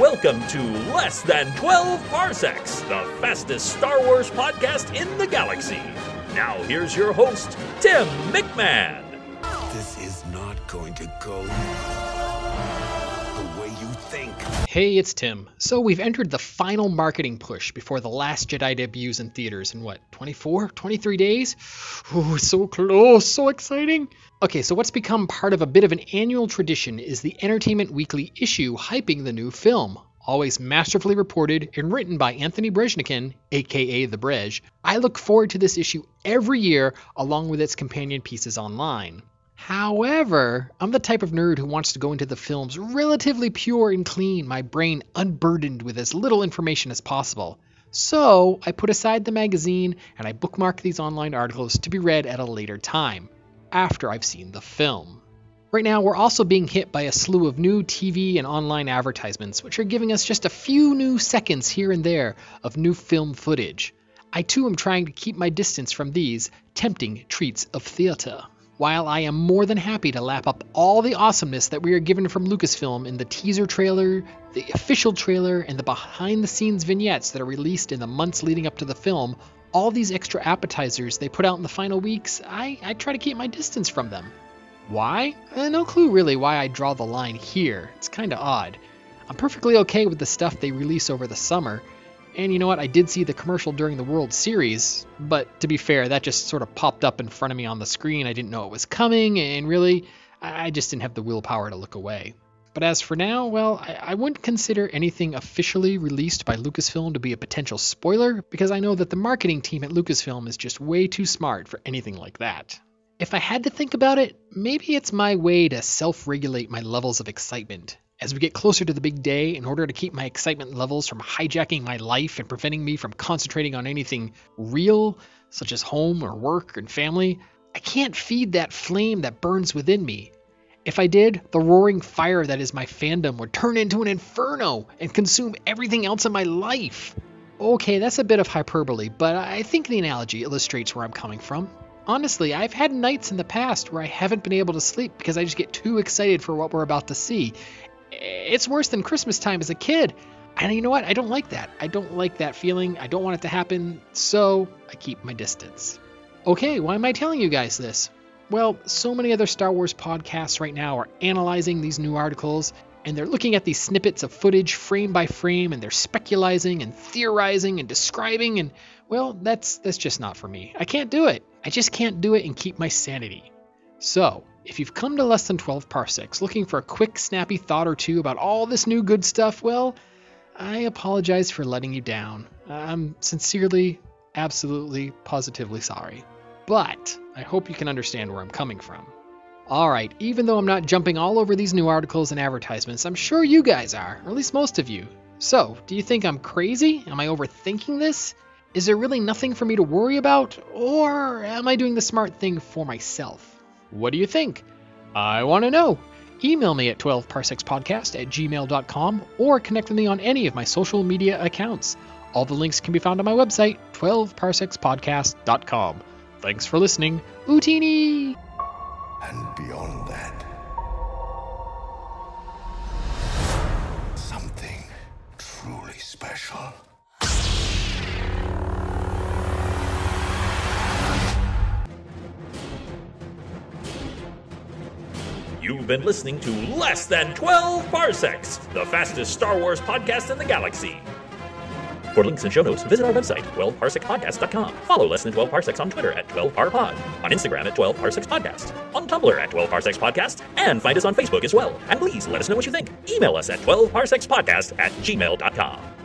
Welcome to Less Than 12 Parsecs, the fastest Star Wars podcast in the galaxy. Now, here's your host, Tim McMahon. This is not going to go think. Hey, it's Tim. So we've entered the final marketing push before The Last Jedi debuts in theaters in what, 24, 23 days? Oh, so close, so exciting. Okay, so what's become part of a bit of an annual tradition is the Entertainment Weekly issue hyping the new film. Always masterfully reported and written by Anthony Breznican, aka The Brej. I look forward to this issue every year along with its companion pieces online. However, I'm the type of nerd who wants to go into the films relatively pure and clean, my brain unburdened with as little information as possible. So, I put aside the magazine and I bookmark these online articles to be read at a later time, after I've seen the film. Right now, we're also being hit by a slew of new TV and online advertisements, which are giving us just a few new seconds here and there of new film footage. I too am trying to keep my distance from these tempting treats of theater. While I am more than happy to lap up all the awesomeness that we are given from Lucasfilm in the teaser trailer, the official trailer, and the behind the scenes vignettes that are released in the months leading up to the film, all these extra appetizers they put out in the final weeks, I, I try to keep my distance from them. Why? Eh, no clue really why I draw the line here. It's kinda odd. I'm perfectly okay with the stuff they release over the summer. And you know what? I did see the commercial during the World Series, but to be fair, that just sort of popped up in front of me on the screen. I didn't know it was coming, and really, I just didn't have the willpower to look away. But as for now, well, I, I wouldn't consider anything officially released by Lucasfilm to be a potential spoiler, because I know that the marketing team at Lucasfilm is just way too smart for anything like that. If I had to think about it, maybe it's my way to self regulate my levels of excitement. As we get closer to the big day, in order to keep my excitement levels from hijacking my life and preventing me from concentrating on anything real, such as home or work and family, I can't feed that flame that burns within me. If I did, the roaring fire that is my fandom would turn into an inferno and consume everything else in my life. Okay, that's a bit of hyperbole, but I think the analogy illustrates where I'm coming from. Honestly, I've had nights in the past where I haven't been able to sleep because I just get too excited for what we're about to see. It's worse than Christmas time as a kid. And you know what? I don't like that. I don't like that feeling. I don't want it to happen, so I keep my distance. Okay, why am I telling you guys this? Well, so many other Star Wars podcasts right now are analyzing these new articles, and they're looking at these snippets of footage frame by frame, and they're speculating and theorizing and describing, and well, that's that's just not for me. I can't do it. I just can't do it and keep my sanity. So, if you've come to less than 12 parsecs looking for a quick, snappy thought or two about all this new good stuff, well, I apologize for letting you down. I'm sincerely, absolutely, positively sorry. But I hope you can understand where I'm coming from. Alright, even though I'm not jumping all over these new articles and advertisements, I'm sure you guys are, or at least most of you. So, do you think I'm crazy? Am I overthinking this? Is there really nothing for me to worry about? Or am I doing the smart thing for myself? What do you think? I want to know. Email me at 12parsecspodcast at gmail.com or connect with me on any of my social media accounts. All the links can be found on my website, 12parsecspodcast.com. Thanks for listening. Utini! And beyond that, something truly special. You've been listening to Less Than 12 Parsecs, the fastest Star Wars podcast in the galaxy. For links and show notes, visit our website, 12parsecpodcast.com. Follow Less Than 12 Parsecs on Twitter at 12parpod, on Instagram at 12parsecspodcast, on Tumblr at 12parsecspodcast, and find us on Facebook as well. And please let us know what you think. Email us at 12parsecspodcast at gmail.com.